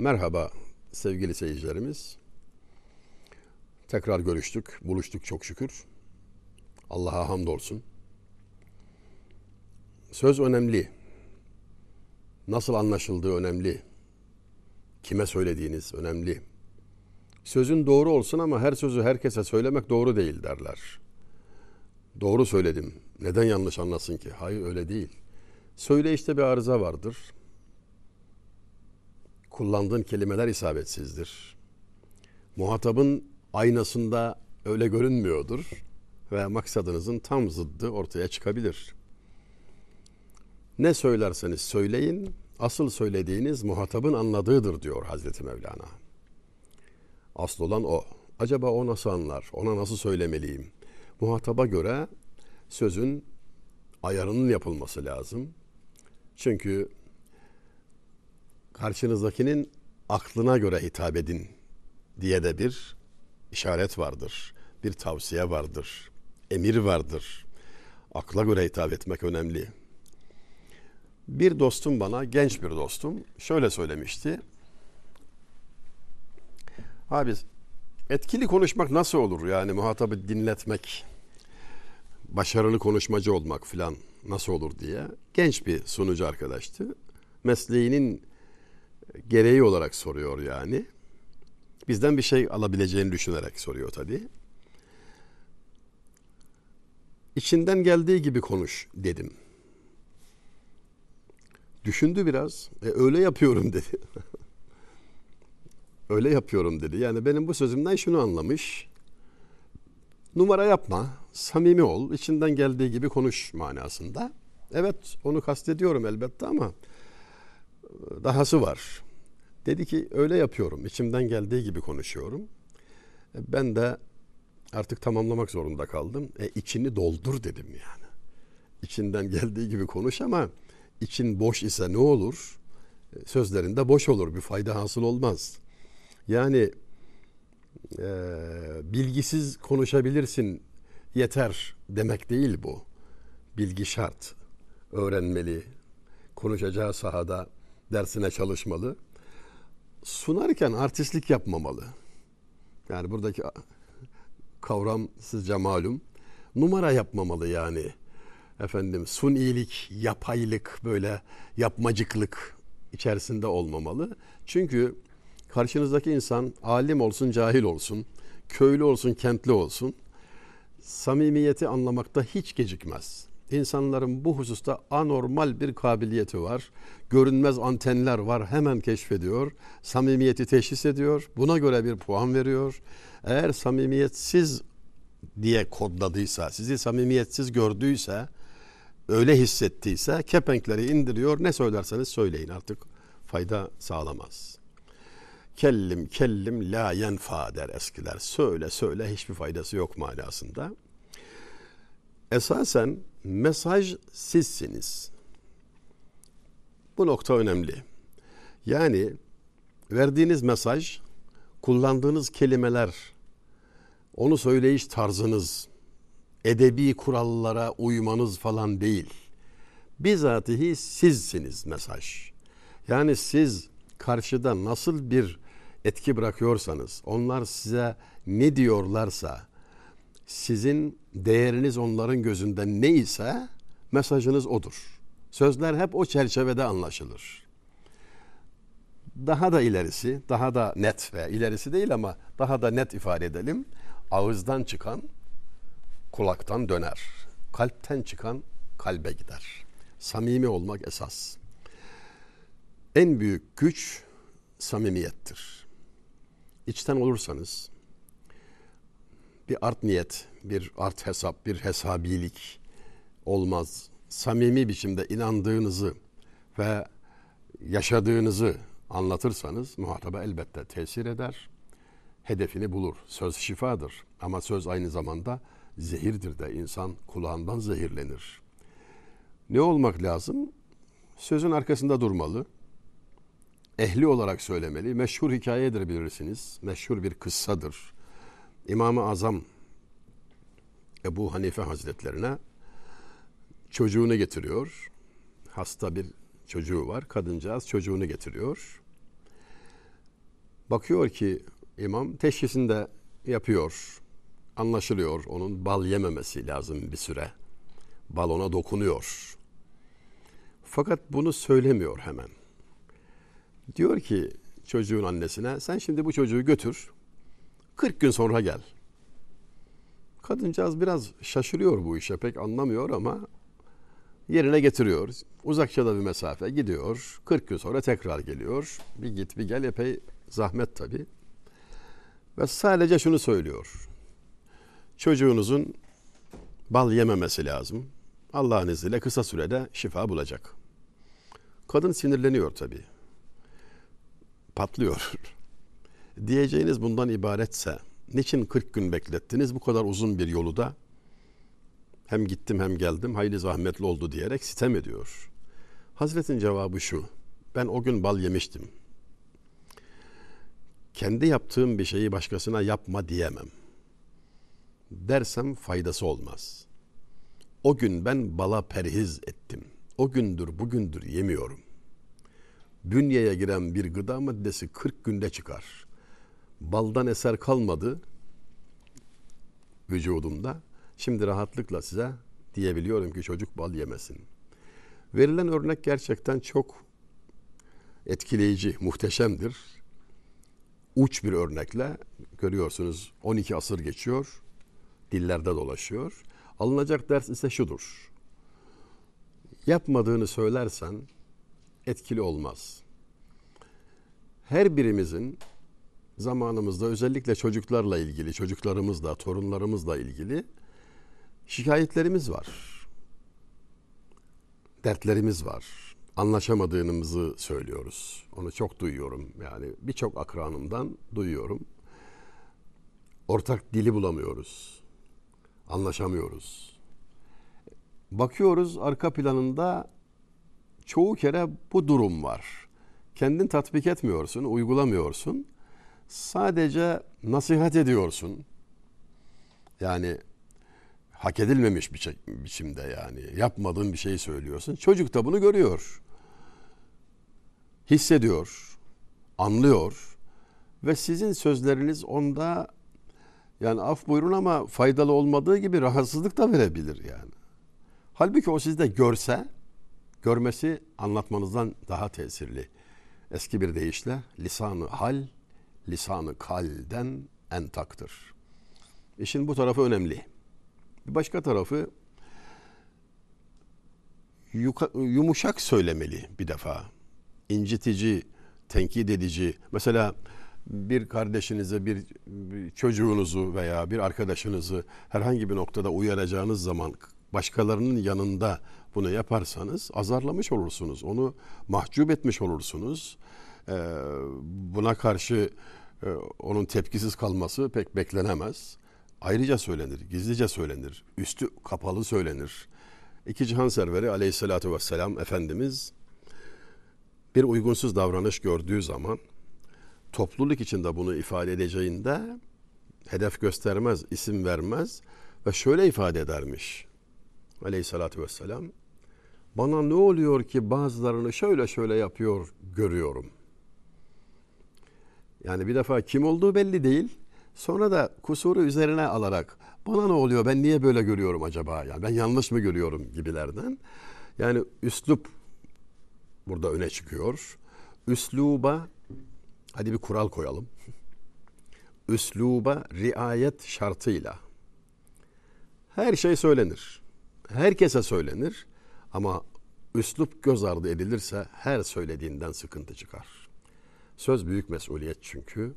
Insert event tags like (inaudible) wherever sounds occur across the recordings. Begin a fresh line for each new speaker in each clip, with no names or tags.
Merhaba sevgili seyircilerimiz. Tekrar görüştük, buluştuk çok şükür. Allah'a hamdolsun. Söz önemli. Nasıl anlaşıldığı önemli. Kime söylediğiniz önemli. Sözün doğru olsun ama her sözü herkese söylemek doğru değil derler. Doğru söyledim. Neden yanlış anlasın ki? Hayır öyle değil. Söyle işte bir arıza vardır kullandığın kelimeler isabetsizdir. Muhatabın aynasında öyle görünmüyordur ve maksadınızın tam zıddı ortaya çıkabilir. Ne söylerseniz söyleyin, asıl söylediğiniz muhatabın anladığıdır diyor Hazreti Mevlana. Asıl olan o. Acaba o nasıl anlar? Ona nasıl söylemeliyim? Muhataba göre sözün ayarının yapılması lazım. Çünkü karşınızdakinin aklına göre hitap edin diye de bir işaret vardır. Bir tavsiye vardır. Emir vardır. Akla göre hitap etmek önemli. Bir dostum bana, genç bir dostum, şöyle söylemişti. Abi etkili konuşmak nasıl olur yani muhatabı dinletmek, başarılı konuşmacı olmak filan nasıl olur diye genç bir sunucu arkadaştı. Mesleğinin gereği olarak soruyor yani. Bizden bir şey alabileceğini düşünerek soruyor tabii. İçinden geldiği gibi konuş dedim. Düşündü biraz. E, öyle yapıyorum (laughs) dedi. öyle yapıyorum dedi. Yani benim bu sözümden şunu anlamış. Numara yapma, samimi ol, içinden geldiği gibi konuş manasında. Evet onu kastediyorum elbette ama dahası var. Dedi ki öyle yapıyorum. İçimden geldiği gibi konuşuyorum. Ben de artık tamamlamak zorunda kaldım. E içini doldur dedim yani. İçinden geldiği gibi konuş ama için boş ise ne olur? E, sözlerinde boş olur. Bir fayda hasıl olmaz. Yani e, bilgisiz konuşabilirsin yeter demek değil bu. Bilgi şart. Öğrenmeli. Konuşacağı sahada dersine çalışmalı. Sunarken artistlik yapmamalı. Yani buradaki kavram sizce malum. Numara yapmamalı yani. Efendim sunilik, yapaylık, böyle yapmacıklık içerisinde olmamalı. Çünkü karşınızdaki insan alim olsun, cahil olsun, köylü olsun, kentli olsun samimiyeti anlamakta hiç gecikmez. İnsanların bu hususta anormal bir kabiliyeti var. Görünmez antenler var. Hemen keşfediyor. Samimiyeti teşhis ediyor. Buna göre bir puan veriyor. Eğer samimiyetsiz diye kodladıysa, sizi samimiyetsiz gördüyse, öyle hissettiyse kepenkleri indiriyor. Ne söylerseniz söyleyin artık fayda sağlamaz. Kellim kellim la yenfa der eskiler. Söyle söyle hiçbir faydası yok manasında. Esasen mesaj sizsiniz. Bu nokta önemli. Yani verdiğiniz mesaj, kullandığınız kelimeler, onu söyleyiş tarzınız, edebi kurallara uymanız falan değil. Bizatihi sizsiniz mesaj. Yani siz karşıda nasıl bir etki bırakıyorsanız, onlar size ne diyorlarsa, sizin değeriniz onların gözünde neyse mesajınız odur. Sözler hep o çerçevede anlaşılır. Daha da ilerisi, daha da net ve ilerisi değil ama daha da net ifade edelim. Ağızdan çıkan kulaktan döner. Kalpten çıkan kalbe gider. Samimi olmak esas. En büyük güç samimiyettir. İçten olursanız, bir art niyet, bir art hesap, bir hesabilik olmaz. Samimi biçimde inandığınızı ve yaşadığınızı anlatırsanız muhataba elbette tesir eder. Hedefini bulur. Söz şifadır ama söz aynı zamanda zehirdir de insan kulağından zehirlenir. Ne olmak lazım? Sözün arkasında durmalı. Ehli olarak söylemeli. Meşhur hikayedir bilirsiniz. Meşhur bir kıssadır. İmam-ı Azam Ebu Hanife Hazretlerine çocuğunu getiriyor. Hasta bir çocuğu var. Kadıncağız çocuğunu getiriyor. Bakıyor ki imam teşhisinde yapıyor. Anlaşılıyor onun bal yememesi lazım bir süre. Balona dokunuyor. Fakat bunu söylemiyor hemen. Diyor ki çocuğun annesine sen şimdi bu çocuğu götür. 40 gün sonra gel. Kadıncağız biraz şaşırıyor bu işe pek anlamıyor ama yerine getiriyor. Uzakça da bir mesafe gidiyor. 40 gün sonra tekrar geliyor. Bir git bir gel epey zahmet tabii. Ve sadece şunu söylüyor. Çocuğunuzun bal yememesi lazım. Allah'ın izniyle kısa sürede şifa bulacak. Kadın sinirleniyor tabii. Patlıyor. Diyeceğiniz bundan ibaretse niçin 40 gün beklettiniz bu kadar uzun bir yolu da hem gittim hem geldim hayli zahmetli oldu diyerek sitem ediyor. Hazretin cevabı şu. Ben o gün bal yemiştim. Kendi yaptığım bir şeyi başkasına yapma diyemem. Dersem faydası olmaz. O gün ben bala perhiz ettim. O gündür bugündür yemiyorum. Bünyeye giren bir gıda maddesi 40 günde çıkar. Baldan eser kalmadı vücudumda. Şimdi rahatlıkla size diyebiliyorum ki çocuk bal yemesin. Verilen örnek gerçekten çok etkileyici, muhteşemdir. Uç bir örnekle görüyorsunuz 12 asır geçiyor, dillerde dolaşıyor. Alınacak ders ise şudur. Yapmadığını söylersen etkili olmaz. Her birimizin zamanımızda özellikle çocuklarla ilgili, çocuklarımızla, torunlarımızla ilgili şikayetlerimiz var. Dertlerimiz var. Anlaşamadığımızı söylüyoruz. Onu çok duyuyorum. Yani birçok akranımdan duyuyorum. Ortak dili bulamıyoruz. Anlaşamıyoruz. Bakıyoruz arka planında çoğu kere bu durum var. Kendin tatbik etmiyorsun, uygulamıyorsun. Sadece nasihat ediyorsun. Yani hak edilmemiş bir biçimde yani yapmadığın bir şeyi söylüyorsun. Çocuk da bunu görüyor. Hissediyor, anlıyor ve sizin sözleriniz onda yani af buyurun ama faydalı olmadığı gibi rahatsızlık da verebilir yani. Halbuki o sizde görse, görmesi anlatmanızdan daha tesirli. Eski bir deyişle lisanı hal, lisanı kalden entaktır. İşin bu tarafı önemli. Bir başka tarafı yumuşak söylemeli bir defa. İncitici, tenkit edici. Mesela bir kardeşinize, bir, bir çocuğunuzu veya bir arkadaşınızı herhangi bir noktada uyaracağınız zaman başkalarının yanında bunu yaparsanız azarlamış olursunuz. Onu mahcup etmiş olursunuz. Ee, buna karşı e, onun tepkisiz kalması pek beklenemez. Ayrıca söylenir, gizlice söylenir, üstü kapalı söylenir. İki cihan serveri aleyhissalatü vesselam Efendimiz bir uygunsuz davranış gördüğü zaman topluluk içinde bunu ifade edeceğinde hedef göstermez, isim vermez ve şöyle ifade edermiş aleyhissalatü vesselam. Bana ne oluyor ki bazılarını şöyle şöyle yapıyor görüyorum. Yani bir defa kim olduğu belli değil. Sonra da kusuru üzerine alarak bana ne oluyor ben niye böyle görüyorum acaba? Yani ben yanlış mı görüyorum gibilerden. Yani üslup burada öne çıkıyor. Üsluba hadi bir kural koyalım. Üsluba riayet şartıyla her şey söylenir. Herkese söylenir ama üslup göz ardı edilirse her söylediğinden sıkıntı çıkar. Söz büyük mesuliyet çünkü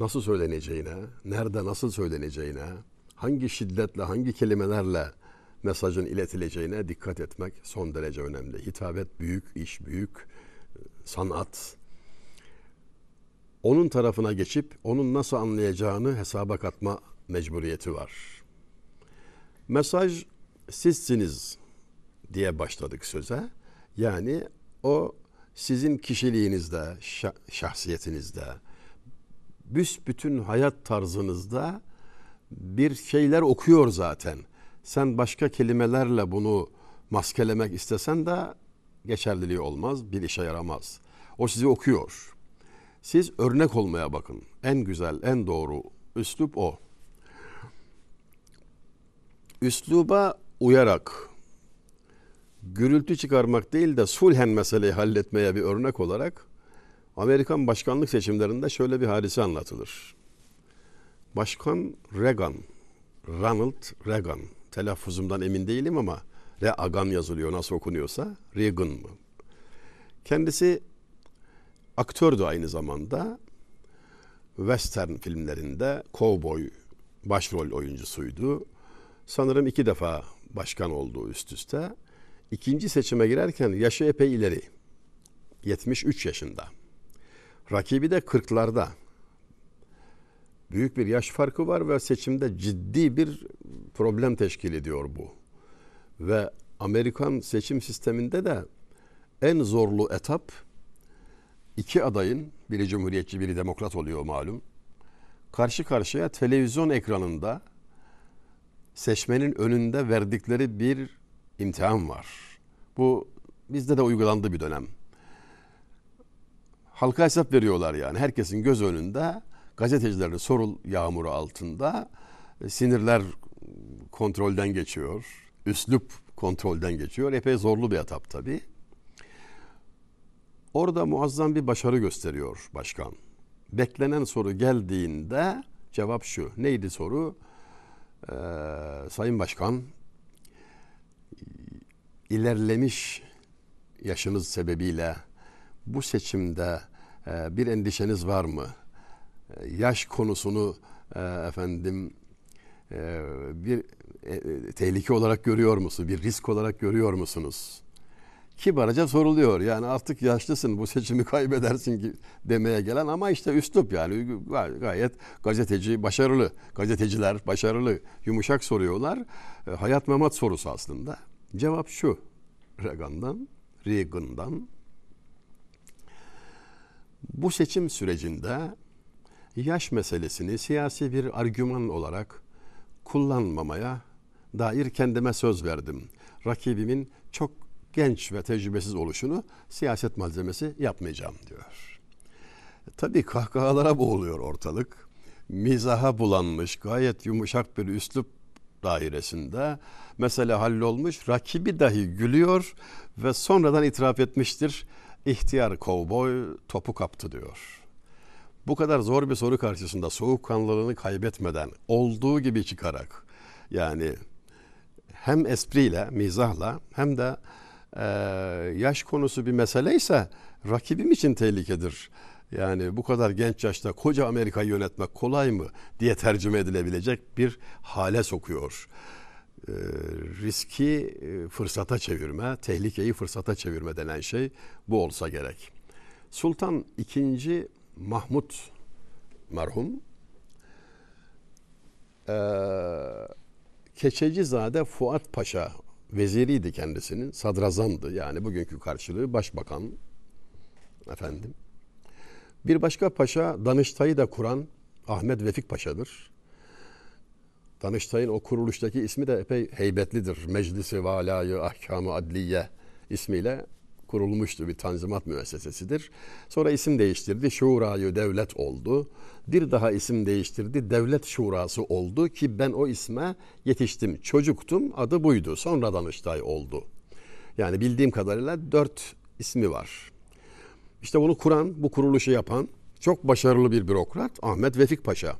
nasıl söyleneceğine, nerede nasıl söyleneceğine, hangi şiddetle, hangi kelimelerle mesajın iletileceğine dikkat etmek son derece önemli. Hitabet büyük, iş büyük, sanat. Onun tarafına geçip onun nasıl anlayacağını hesaba katma mecburiyeti var. Mesaj sizsiniz diye başladık söze. Yani o sizin kişiliğinizde, şahsiyetinizde, büsbütün hayat tarzınızda bir şeyler okuyor zaten. Sen başka kelimelerle bunu maskelemek istesen de geçerliliği olmaz, bir işe yaramaz. O sizi okuyor. Siz örnek olmaya bakın. En güzel, en doğru üslup o. Üsluba uyarak gürültü çıkarmak değil de sulhen meseleyi halletmeye bir örnek olarak Amerikan başkanlık seçimlerinde şöyle bir hadise anlatılır. Başkan Reagan, Ronald Reagan, telaffuzumdan emin değilim ama Reagan yazılıyor nasıl okunuyorsa, Reagan mı? Kendisi aktördü aynı zamanda. Western filmlerinde kovboy başrol oyuncusuydu. Sanırım iki defa başkan oldu üst üste. İkinci seçime girerken yaşı epey ileri. 73 yaşında. Rakibi de 40'larda. Büyük bir yaş farkı var ve seçimde ciddi bir problem teşkil ediyor bu. Ve Amerikan seçim sisteminde de en zorlu etap iki adayın, biri cumhuriyetçi biri demokrat oluyor malum. Karşı karşıya televizyon ekranında seçmenin önünde verdikleri bir imtihan var. Bu bizde de uygulandı bir dönem. Halka hesap veriyorlar yani. Herkesin göz önünde gazetecilerin sorul yağmuru altında sinirler kontrolden geçiyor. Üslup kontrolden geçiyor. Epey zorlu bir etap tabii. Orada muazzam bir başarı gösteriyor başkan. Beklenen soru geldiğinde cevap şu. Neydi soru? Ee, Sayın Başkan, ilerlemiş yaşınız sebebiyle bu seçimde e, bir endişeniz var mı? E, yaş konusunu e, efendim bir tehlike olarak görüyor musunuz? Bir risk olarak görüyor musunuz? kibarca soruluyor. Yani artık yaşlısın bu seçimi (laughs) kaybedersin ki demeye gelen ama işte üslup yani gayet gazeteci başarılı. Gazeteciler başarılı. Yumuşak soruyorlar. Hayat memat sorusu aslında. Cevap şu. Reagan'dan, Reagan'dan bu seçim sürecinde yaş meselesini siyasi bir argüman olarak kullanmamaya dair kendime söz verdim. Rakibimin çok genç ve tecrübesiz oluşunu siyaset malzemesi yapmayacağım diyor. Tabii kahkahalara boğuluyor ortalık. Mizaha bulanmış gayet yumuşak bir üslup dairesinde mesele hallolmuş. Rakibi dahi gülüyor ve sonradan itiraf etmiştir. İhtiyar kovboy topu kaptı diyor. Bu kadar zor bir soru karşısında soğukkanlılığını kaybetmeden olduğu gibi çıkarak yani hem espriyle, mizahla hem de e, yaş konusu bir meseleyse rakibim için tehlikedir. Yani bu kadar genç yaşta koca Amerika'yı yönetmek kolay mı diye tercüme edilebilecek bir hale sokuyor. E, riski e, fırsata çevirme, tehlikeyi fırsata çevirme denen şey bu olsa gerek. Sultan II. Mahmut merhum e, Keçecizade Fuat Paşa veziriydi kendisinin. Sadrazamdı yani bugünkü karşılığı başbakan efendim. Bir başka paşa Danıştay'ı da kuran Ahmet Vefik Paşa'dır. Danıştay'ın o kuruluştaki ismi de epey heybetlidir. Meclisi Valayı Ahkamı Adliye ismiyle kurulmuştu bir tanzimat müessesesidir. Sonra isim değiştirdi. Şurayı devlet oldu. Bir daha isim değiştirdi. Devlet şurası oldu ki ben o isme yetiştim. Çocuktum adı buydu. Sonra Danıştay oldu. Yani bildiğim kadarıyla dört ismi var. İşte bunu kuran, bu kuruluşu yapan çok başarılı bir bürokrat Ahmet Vefik Paşa.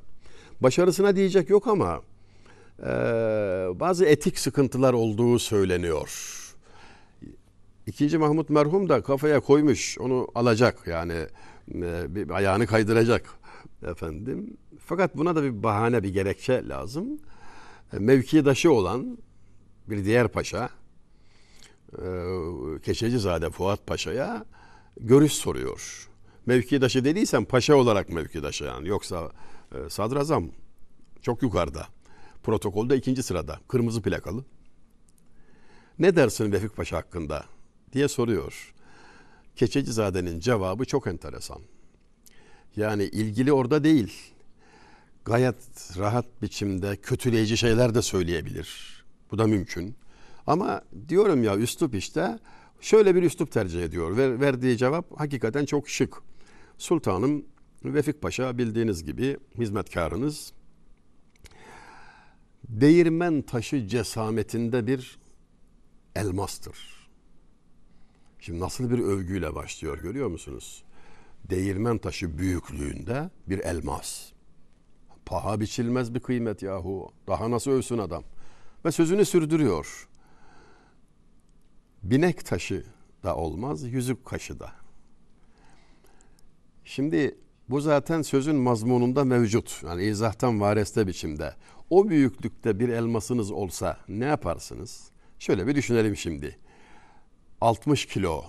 Başarısına diyecek yok ama e, bazı etik sıkıntılar olduğu söyleniyor İkinci Mahmut merhum da kafaya koymuş onu alacak yani e, bir ayağını kaydıracak efendim. Fakat buna da bir bahane bir gerekçe lazım. E, mevkidaşı olan bir diğer paşa e, Keşecizade Fuat Paşa'ya görüş soruyor. Mevkidaşı dediysem paşa olarak mevkidaşı yani yoksa e, sadrazam çok yukarıda. Protokolde ikinci sırada kırmızı plakalı. Ne dersin Vefik Paşa hakkında diye soruyor. Keçecizade'nin cevabı çok enteresan. Yani ilgili orada değil. Gayet rahat biçimde kötüleyici şeyler de söyleyebilir. Bu da mümkün. Ama diyorum ya üslup işte şöyle bir üslup tercih ediyor. Ver, verdiği cevap hakikaten çok şık. Sultanım Vefik Paşa bildiğiniz gibi hizmetkarınız değirmen taşı cesametinde bir elmastır. Şimdi nasıl bir övgüyle başlıyor görüyor musunuz? Değirmen taşı büyüklüğünde bir elmas. Paha biçilmez bir kıymet yahu. Daha nasıl övsün adam? Ve sözünü sürdürüyor. Binek taşı da olmaz, yüzük kaşı da. Şimdi bu zaten sözün mazmununda mevcut. Yani izahtan vareste biçimde. O büyüklükte bir elmasınız olsa ne yaparsınız? Şöyle bir düşünelim şimdi. 60 kilo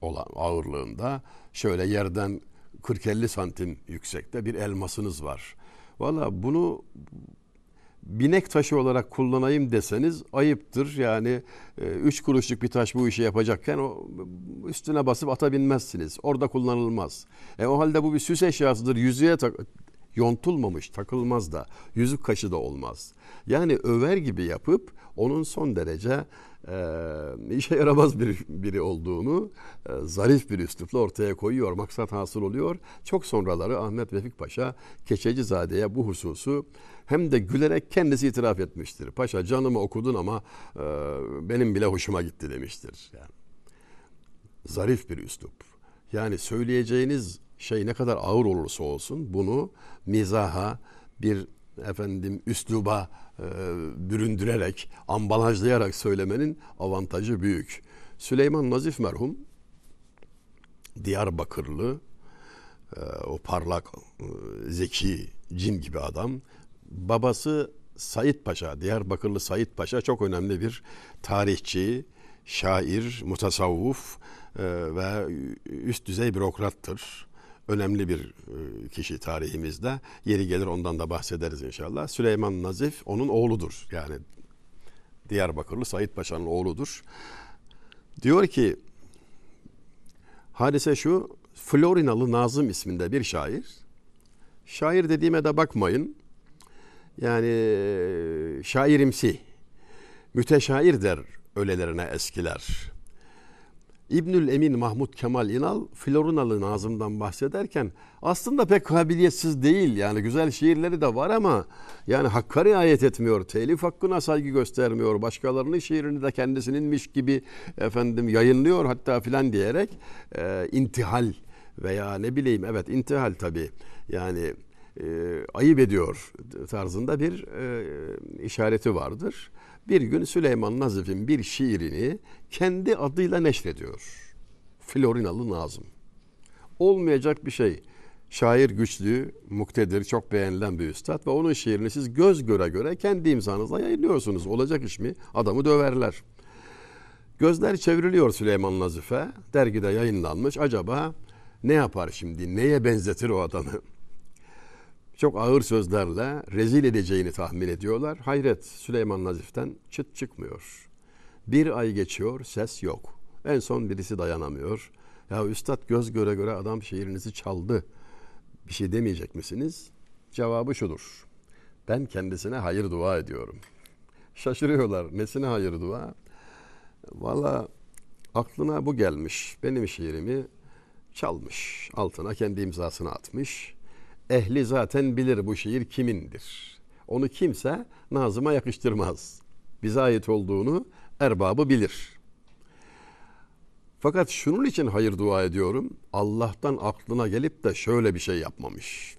olan ağırlığında şöyle yerden 40-50 santim yüksekte bir elmasınız var. Valla bunu binek taşı olarak kullanayım deseniz ayıptır. Yani e, üç kuruşluk bir taş bu işi yapacakken üstüne basıp ata binmezsiniz. Orada kullanılmaz. E o halde bu bir süs eşyasıdır. Yüzüğe tak yontulmamış, takılmaz da. Yüzük kaşı da olmaz. Yani över gibi yapıp onun son derece e, işe yaramaz bir, biri olduğunu e, zarif bir üslupla ortaya koyuyor. Maksat hasıl oluyor. Çok sonraları Ahmet Vefik Paşa Keçecizade'ye bu hususu hem de gülerek kendisi itiraf etmiştir. Paşa canımı okudun ama e, benim bile hoşuma gitti demiştir. Yani. Zarif bir üslup. Yani söyleyeceğiniz şey ne kadar ağır olursa olsun bunu mizaha bir efendim üsluba e, büründürerek, ambalajlayarak söylemenin avantajı büyük. Süleyman Nazif merhum Diyarbakırlı e, o parlak, e, zeki, cin gibi adam. Babası Said Paşa, Diyarbakırlı Said Paşa çok önemli bir tarihçi, şair, mutasavvuf e, ve üst düzey bürokrattır önemli bir e, kişi tarihimizde. Yeri gelir ondan da bahsederiz inşallah. Süleyman Nazif onun oğludur. Yani Diyarbakırlı Said Paşa'nın oğludur. Diyor ki hadise şu Florinalı Nazım isminde bir şair. Şair dediğime de bakmayın. Yani e, şairimsi, müteşair der ölelerine eskiler. İbnül Emin Mahmut Kemal İnal Florunalı Nazım'dan bahsederken aslında pek kabiliyetsiz değil yani güzel şiirleri de var ama yani hakka riayet etmiyor. Telif hakkına saygı göstermiyor. Başkalarının şiirini de kendisininmiş gibi efendim yayınlıyor hatta filan diyerek e, intihal veya ne bileyim evet intihal tabi yani e, ayıp ediyor tarzında bir e, işareti vardır. Bir gün Süleyman Nazif'in bir şiirini kendi adıyla neşrediyor. Florinalı Nazım. Olmayacak bir şey. Şair güçlü, muktedir, çok beğenilen bir üstad ve onun şiirini siz göz göre göre kendi imzanızla yayınlıyorsunuz. Olacak iş mi? Adamı döverler. Gözler çevriliyor Süleyman Nazif'e. Dergide yayınlanmış. Acaba ne yapar şimdi? Neye benzetir o adamı? Çok ağır sözlerle rezil edeceğini tahmin ediyorlar. Hayret Süleyman Nazif'ten çıt çıkmıyor. Bir ay geçiyor ses yok. En son birisi dayanamıyor. Ya üstad göz göre göre adam şiirinizi çaldı. Bir şey demeyecek misiniz? Cevabı şudur. Ben kendisine hayır dua ediyorum. Şaşırıyorlar. Nesine hayır dua? Valla aklına bu gelmiş. Benim şiirimi çalmış. Altına kendi imzasını atmış ehli zaten bilir bu şiir kimindir. Onu kimse Nazım'a yakıştırmaz. Bize ait olduğunu erbabı bilir. Fakat şunun için hayır dua ediyorum. Allah'tan aklına gelip de şöyle bir şey yapmamış.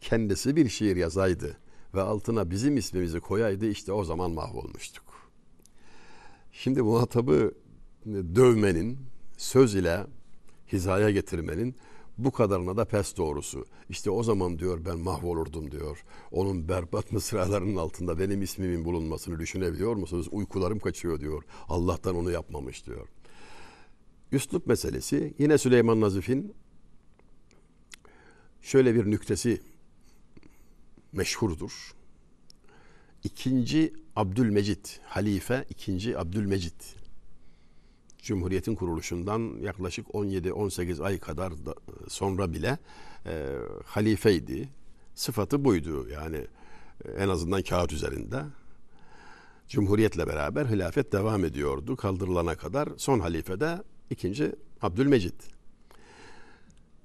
Kendisi bir şiir yazaydı ve altına bizim ismimizi koyaydı işte o zaman mahvolmuştuk. Şimdi muhatabı dövmenin, söz ile hizaya getirmenin bu kadarına da pes doğrusu. İşte o zaman diyor ben mahvolurdum diyor. Onun berbat (laughs) mısralarının altında benim ismimin bulunmasını düşünebiliyor musunuz? Uykularım kaçıyor diyor. Allah'tan onu yapmamış diyor. Üslup meselesi yine Süleyman Nazif'in şöyle bir nüktesi meşhurdur. İkinci Abdülmecit, halife ikinci Abdülmecit Cumhuriyet'in kuruluşundan yaklaşık 17-18 ay kadar da sonra bile e, halifeydi. Sıfatı buydu yani e, en azından kağıt üzerinde. Cumhuriyetle beraber hilafet devam ediyordu kaldırılana kadar. Son halife de ikinci Abdülmecit.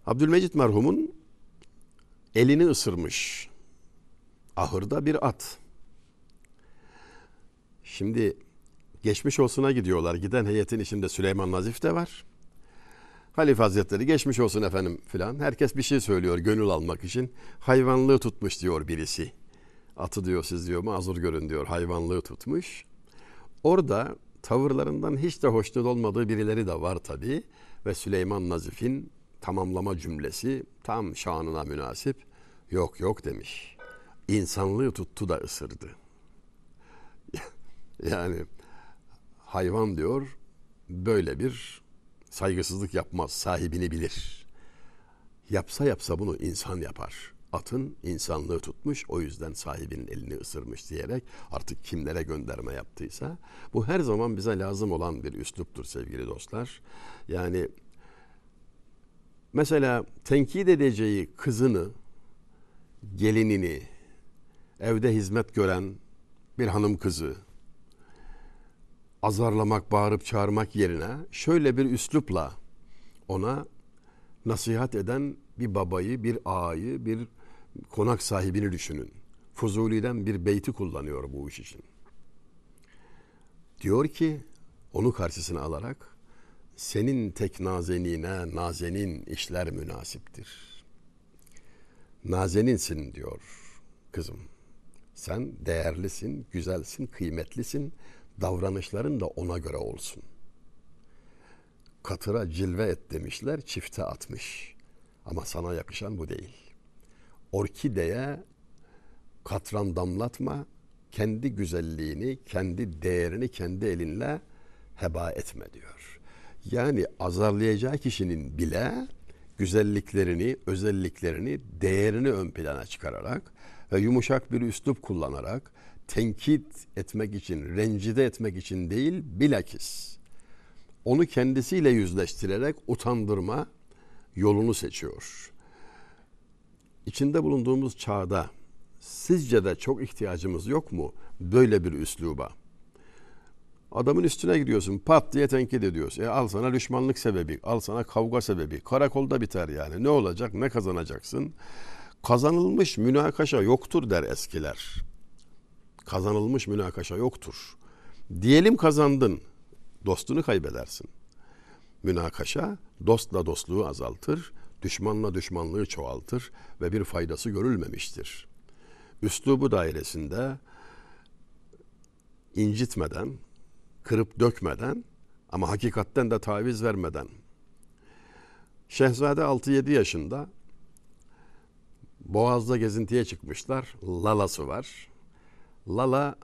Abdülmecit merhumun elini ısırmış. Ahırda bir at. Şimdi geçmiş olsuna gidiyorlar. Giden heyetin içinde Süleyman Nazif de var. Halife Hazretleri geçmiş olsun efendim filan. Herkes bir şey söylüyor gönül almak için. Hayvanlığı tutmuş diyor birisi. Atı diyor siz diyor mazur görün diyor hayvanlığı tutmuş. Orada tavırlarından hiç de hoşnut olmadığı birileri de var tabi. Ve Süleyman Nazif'in tamamlama cümlesi tam şanına münasip. Yok yok demiş. İnsanlığı tuttu da ısırdı. (laughs) yani hayvan diyor böyle bir saygısızlık yapmaz, sahibini bilir. Yapsa yapsa bunu insan yapar. Atın insanlığı tutmuş, o yüzden sahibinin elini ısırmış diyerek artık kimlere gönderme yaptıysa bu her zaman bize lazım olan bir üsluptur sevgili dostlar. Yani mesela tenkit edeceği kızını, gelinini, evde hizmet gören bir hanım kızı, azarlamak, bağırıp çağırmak yerine şöyle bir üslupla ona nasihat eden bir babayı, bir ağayı, bir konak sahibini düşünün. Fuzuli'den bir beyti kullanıyor bu iş için. Diyor ki onu karşısına alarak senin tek nazenine nazenin işler münasiptir. Nazeninsin diyor kızım. Sen değerlisin, güzelsin, kıymetlisin davranışların da ona göre olsun. Katıra cilve et demişler, çifte atmış. Ama sana yakışan bu değil. Orkideye katran damlatma, kendi güzelliğini, kendi değerini kendi elinle heba etme diyor. Yani azarlayacağı kişinin bile güzelliklerini, özelliklerini, değerini ön plana çıkararak ve yumuşak bir üslup kullanarak tenkit etmek için, rencide etmek için değil, bilakis onu kendisiyle yüzleştirerek utandırma yolunu seçiyor. İçinde bulunduğumuz çağda sizce de çok ihtiyacımız yok mu böyle bir üsluba? Adamın üstüne gidiyorsun pat diye tenkit ediyorsun. E al sana düşmanlık sebebi, al sana kavga sebebi. Karakolda biter yani. Ne olacak, ne kazanacaksın? Kazanılmış münakaşa yoktur der eskiler kazanılmış münakaşa yoktur. Diyelim kazandın, dostunu kaybedersin. Münakaşa dostla dostluğu azaltır, düşmanla düşmanlığı çoğaltır ve bir faydası görülmemiştir. Üslubu dairesinde incitmeden, kırıp dökmeden ama hakikatten de taviz vermeden. Şehzade 6-7 yaşında Boğaz'da gezintiye çıkmışlar. Lalası var. Lala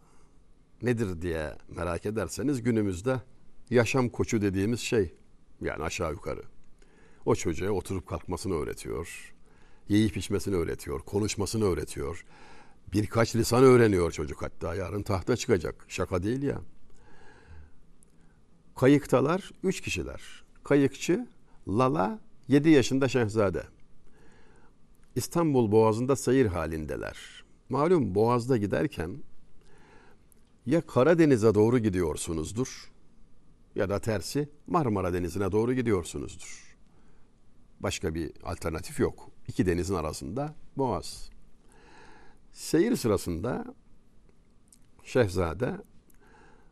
nedir diye merak ederseniz günümüzde yaşam koçu dediğimiz şey yani aşağı yukarı. O çocuğa oturup kalkmasını öğretiyor. Yiyip içmesini öğretiyor. Konuşmasını öğretiyor. Birkaç lisan öğreniyor çocuk hatta yarın tahta çıkacak. Şaka değil ya. Kayıktalar üç kişiler. Kayıkçı Lala yedi yaşında şehzade. İstanbul Boğazı'nda seyir halindeler. Malum Boğaz'da giderken ya Karadeniz'e doğru gidiyorsunuzdur ya da tersi Marmara Denizi'ne doğru gidiyorsunuzdur. Başka bir alternatif yok. İki denizin arasında Boğaz. Seyir sırasında Şehzade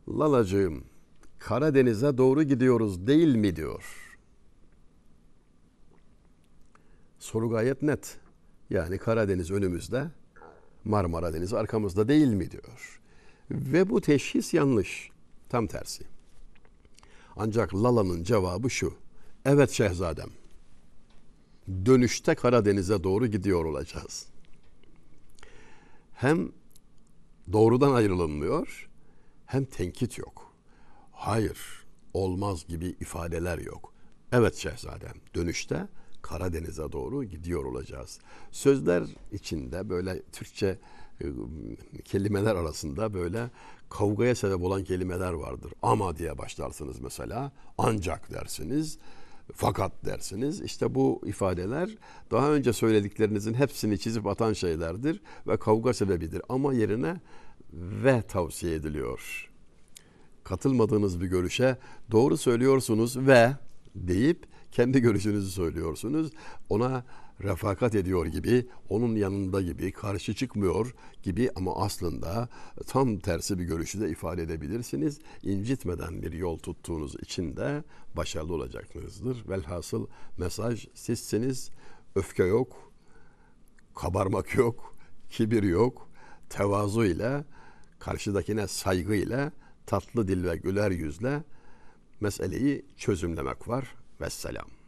Lalacığım Karadeniz'e doğru gidiyoruz değil mi diyor. Soru gayet net. Yani Karadeniz önümüzde, Marmara Denizi arkamızda değil mi diyor. Ve bu teşhis yanlış. Tam tersi. Ancak Lala'nın cevabı şu. Evet şehzadem. Dönüşte Karadeniz'e doğru gidiyor olacağız. Hem doğrudan ayrılınmıyor hem tenkit yok. Hayır, olmaz gibi ifadeler yok. Evet şehzadem, dönüşte Karadeniz'e doğru gidiyor olacağız. Sözler içinde böyle Türkçe kelimeler arasında böyle kavgaya sebep olan kelimeler vardır. Ama diye başlarsınız mesela. Ancak dersiniz. Fakat dersiniz. İşte bu ifadeler daha önce söylediklerinizin hepsini çizip atan şeylerdir ve kavga sebebidir. Ama yerine ve tavsiye ediliyor. Katılmadığınız bir görüşe doğru söylüyorsunuz ve deyip kendi görüşünüzü söylüyorsunuz. Ona refakat ediyor gibi, onun yanında gibi, karşı çıkmıyor gibi ama aslında tam tersi bir görüşü de ifade edebilirsiniz. İncitmeden bir yol tuttuğunuz için de başarılı olacaksınızdır. Velhasıl mesaj sizsiniz. Öfke yok, kabarmak yok, kibir yok. Tevazu ile, karşıdakine saygı ile, tatlı dil ve güler yüzle meseleyi çözümlemek var. Vesselam.